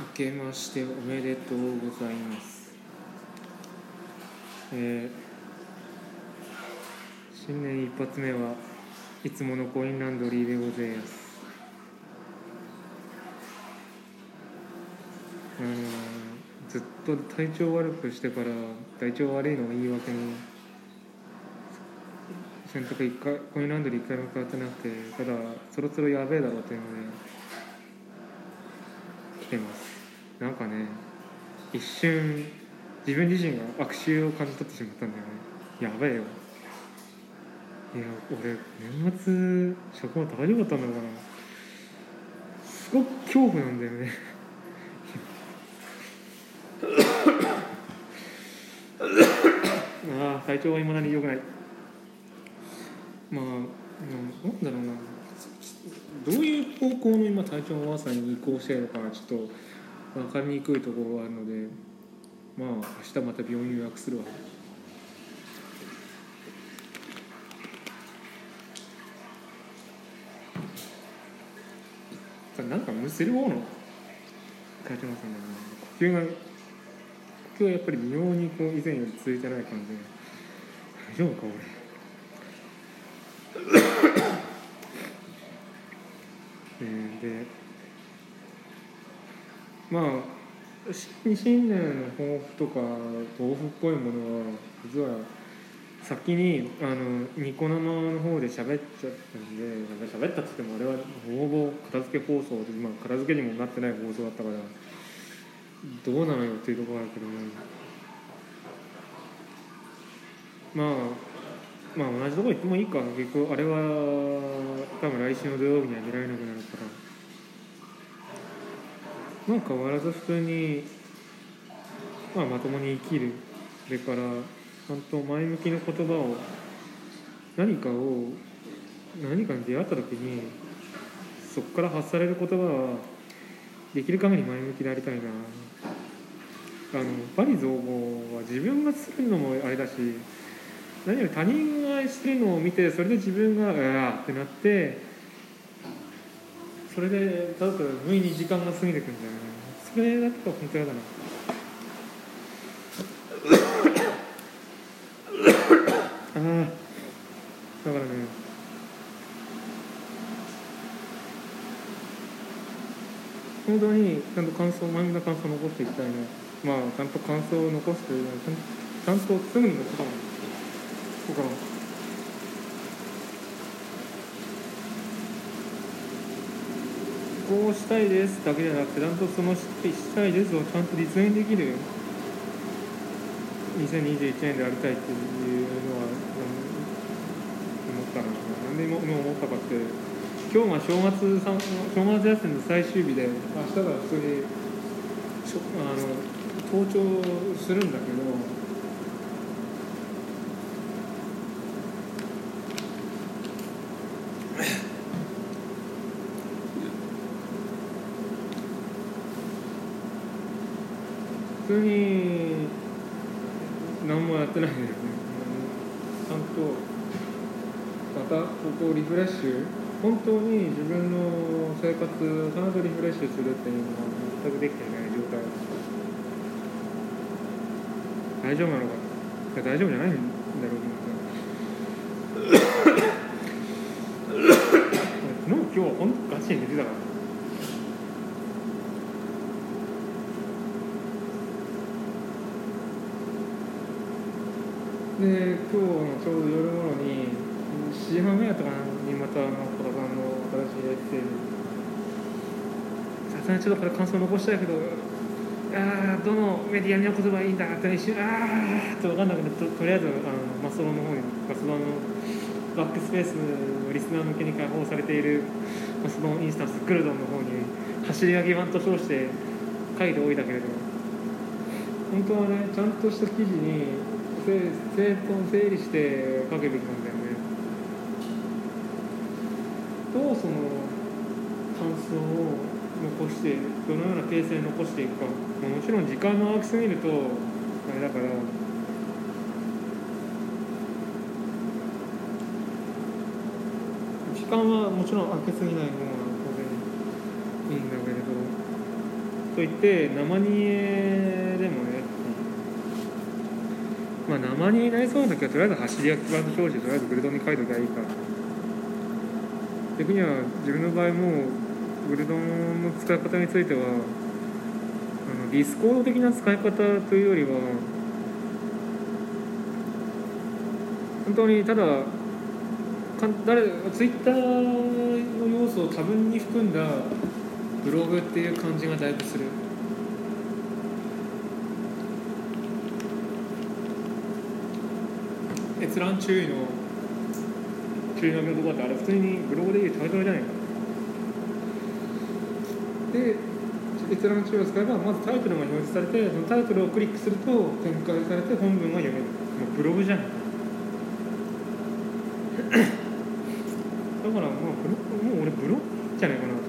明けましておめでとうございます。えー新年一発目はいつものコインランドリーでございます。あのーずっと体調悪くしてから体調悪いのを言い訳に洗濯一回コインランドリー一回も変わってなくてただそろそろやべえだろうというので来てますなんかね一瞬自分自身が悪臭を感じ取ってしまったんだよね。やべえよ。いや俺年末職場大丈夫だったんだろうかな。すごく恐怖なんだよね。ああ体調はいまだに良くない。まあうんなんだろうな。どういう方向の今体調の悪さに移行してるのかなちょっと分かりにくいところがあるのでまあ明日また病院予約するわ。なんかむせる方の？体調の悪さなんだよね。呼吸が呼吸はやっぱり微妙にこう以前より続いてない感じで大丈夫か俺えーでまあ新年の抱負とか抱負っぽいものは実は先にあのニコ生の方で喋っちゃったんで喋ったっつってもあれはほぼ片付け放送で、まあ、片付けにもなってない放送だったからどうなのよっていうところがあるけどもまあまあ同じとこ行ってもいいか。結局あれは多分来週の土曜日には出られなくなるから。まあ変わらず普通に、まあ、まともに生きるそれからちゃんと前向きな言葉を何かを何かに出会った時にそこから発される言葉はできる限り前向きでありたいな。あのバリ造語は自分がするのもあれだし何より他人が愛してるのを見てそれで自分が「うわ」ってなってそれでただただ無意に時間が過ぎてくんだよね。それだと本当嫌だな。ああだからね本当にちゃんと感想前向きな感想を残していきたいなまあちゃんと感想を残すというのはちゃんとすぐに残さないそうかなこうしたいです。だけじゃなくてちゃんとそのしたいですをちゃんと実現できる2021年でありたいっていうのは思ったななんで今思ったかって今日が正月さん正月休みの最終日で明日から普通にあの登頂するんだけど普通に何もやってないんだよねちゃんとまたここをリフレッシュ本当に自分の生活をちゃんとリフレッシュするっていうのは全くできていない状態大丈夫なのかいや大丈夫じゃないんだろうけど昨日今日は本当ガチに寝てたから。で今日のちょうど夜頃に7時半ぐらいだったかなにまたあの小田さん。の新しいエッセイさすがにちょっとこれ感想残したいけどあーどのメディアに起こせばいいん。だって一瞬あーって分かん。なくてととりあえずあのマストロの方にマストロのバックスペースのリスナー向けに開放されているマストロインスタンスグルドンの方に走り書き版と称して書いておいたけれど本当はねちゃん。とした記事に整整頓整理して書けべきなんだよね。どうその感想を残してどのような形成に残していくか、もちろん時間の空きすぎるとあれだから時間はもちろん空けすぎない方が当然いいんだけれどといって生煮えでもねまあ生煮えになりそうな時はとりあえず走り焼き場の表示とりあえずグルドンに書いときゃいいから逆には自分の場合もグルドンの使い方についてはあのディスコード的な使い方というよりは本当にただかん誰ツイッターの要素を多分に含んだブログっていう感じがだいぶする。閲覧注意の注意のとこってあれ普通にブログでいうタイトルじゃないかで閲覧注意を使えばまずタイトルが表示されてそのタイトルをクリックすると展開されて本文が読める。もうブログじゃんだからまあブログもう俺ブログじゃないかなと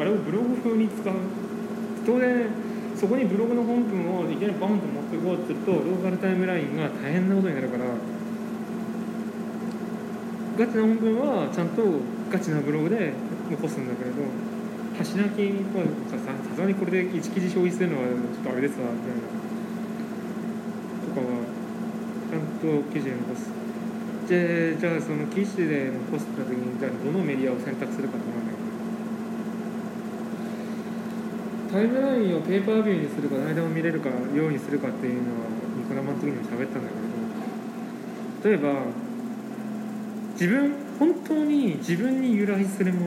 あれをブログ風に使う。当然そこにブログの本文をいきなりバンと持っていこうとするとローカルタイムラインが大変なことになるからガチな本文はちゃんとガチなブログで残すんだけれど端なきはささすがにこれで1記事消費するのはちょっとあれですわみたいなとかはちゃんと記事に残す。でじゃあその記事で残した時にじゃあどのメディアを選択するかと思うんだけどタイムラインをペーパービューにするか誰でも見れるかようにするかっていうのはニコ生の時にも喋ったんだけど例えば自分本当に自分に由来するも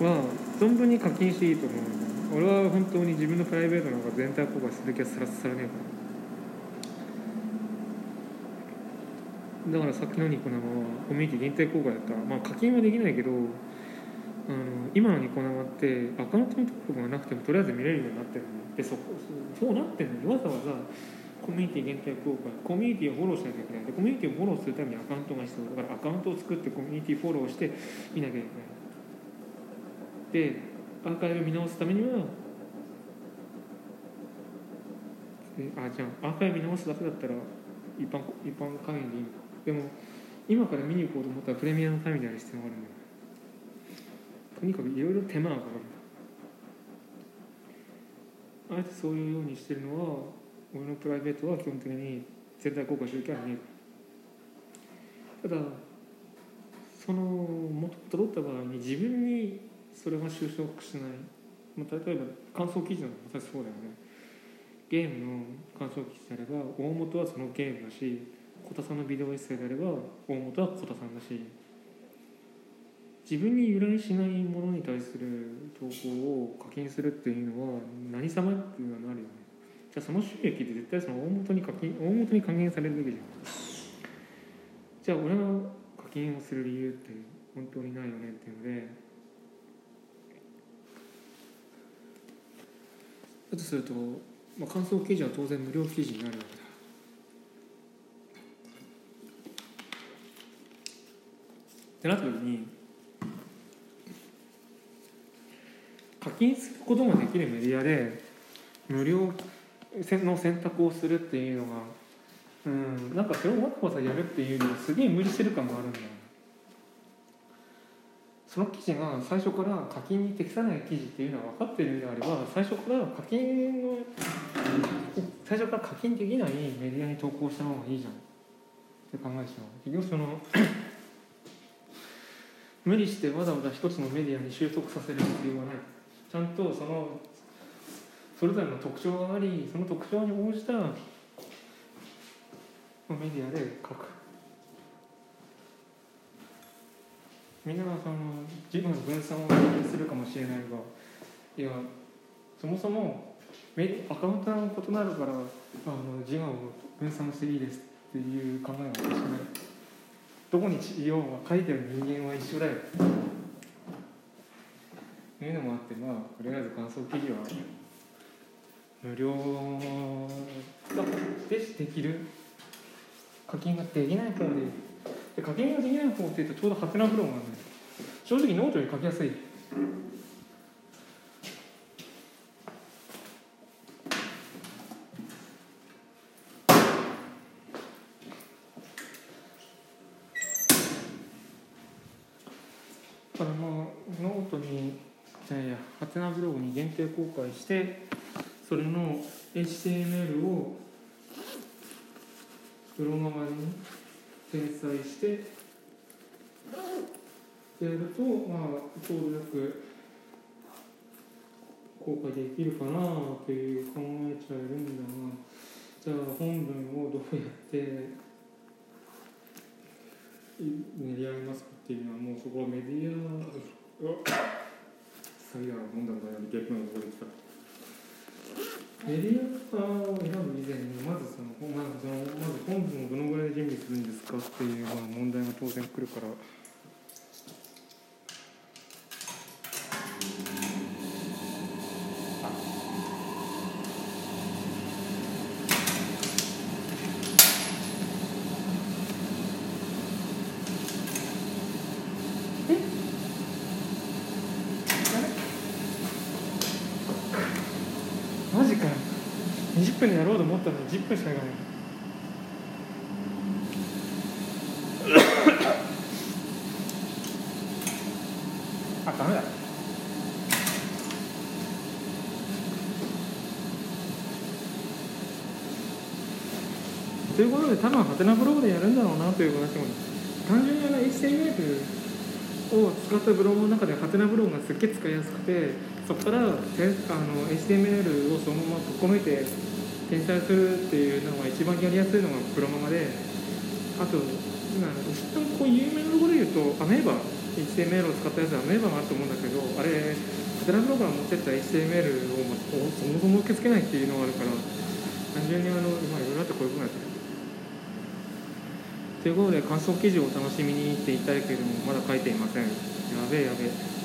のは存分に課金していいと思う。俺は本当に自分のプライベートなんか全体公開する気はさらさらねえから。だからさっきのニコ生はコミュニティ限定公開だった。まあ課金はできないけどあの今のニコ生ってアカウントの登録がなくてもとりあえず見れるようになってるのでそこそうなってるのにわざわざコミュニティ限定公開。コミュニティをフォローしなきゃいけない。でコミュニティをフォローするためにアカウントが必要だからアカウントを作ってコミュニティフォローして見なきゃいけない。でアーカイブ見直すためにはあじゃあアーカイブ見直すだけだったら一般一般会員でいいの。でも今から見に行こうと思ったらプレミアム会員である必要があるんだよ。とにかくいろいろ手間がかかるあえてそういうようにしてるのは俺のプライベートは基本的に全体公開する気はねえただその元をたどった場合に自分にそれが就職しない、まあ、例えば感想記事なんかまさにそうだよね。ゲームの感想記事であれば大元はそのゲームだし小田さんのビデオエッセイであれば大元は小田さんだし。自分に由来しないものに対する投稿を課金するっていうのは何様っていうのはなるよね？じゃあその収益って絶対その大元に課金大元に還元されるべきじゃん。じゃあ俺は課金をする理由って本当にないよねっていうので。だとすると、まあ、感想記事は当然無料記事になるわけだ。ってなった時に課金することができるメディアで無料の選択をするっていうのがうんなんかそれをわざわざやるっていうのはすげえ無理してる感があるんだよその記事が最初から課金に適さない記事っていうのは分かってるのであれば最初から課金の最初から課金できないメディアに投稿した方がいいじゃん。って考えてしまう。結局その無理してわざわざ一つのメディアに収束させる必要はない。ちゃんとそのそれぞれの特徴がありその特徴に応じたメディアで書く。みんながその自分の分散をするかもしれないがいやそもそもメアカウントが異なるからあの自我を分散していいですっていう考えは私ない。どこに要は書いてる人間は一緒だよ。というのもあってまあとりあえず感想記事は無料でできる課金ができない方でで課金ができない方っていうとちょうどハテナブログなんで正直ノートより書きやすい。だからまあノートにじゃあいやハテナブログに限定公開してそれの HTML をブロマガに転載してやるとまあ登録公開できるかなという考えちゃえるんだがじゃあ本文をどうやって練り上げますかっていうのはもうそこはメディア最悪飲んだことない逆のところで来たメディアを選ぶ以前にまずそのまずそのまず本文をどのぐらいで準備するんですかっていうまあ問題が当然来るからマジかよ20分でやろうと思ったのに10分しかいかない。あダメだ。ということで多分ハテナブログでやるんだろうなという話も。単純にあの HTML を使ったブログの中でハテナブログがすっげえ使いやすくてそこからてあの HTML をそのままぶっ込めて転載するっていうのが一番やりやすいのがプロママであと今一旦こう有名なところで言うとアメーバ HTML を使ったやつはアメーバがあると思うんだけどあれハテナブログが持ってった HTML をそもそも受け付けないっていうのがあるから単純にあのまあいろいろあってこういうふうになってるということで感想記事をお楽しみにって言いたいけれどもまだ書いていません。やべえやべえ。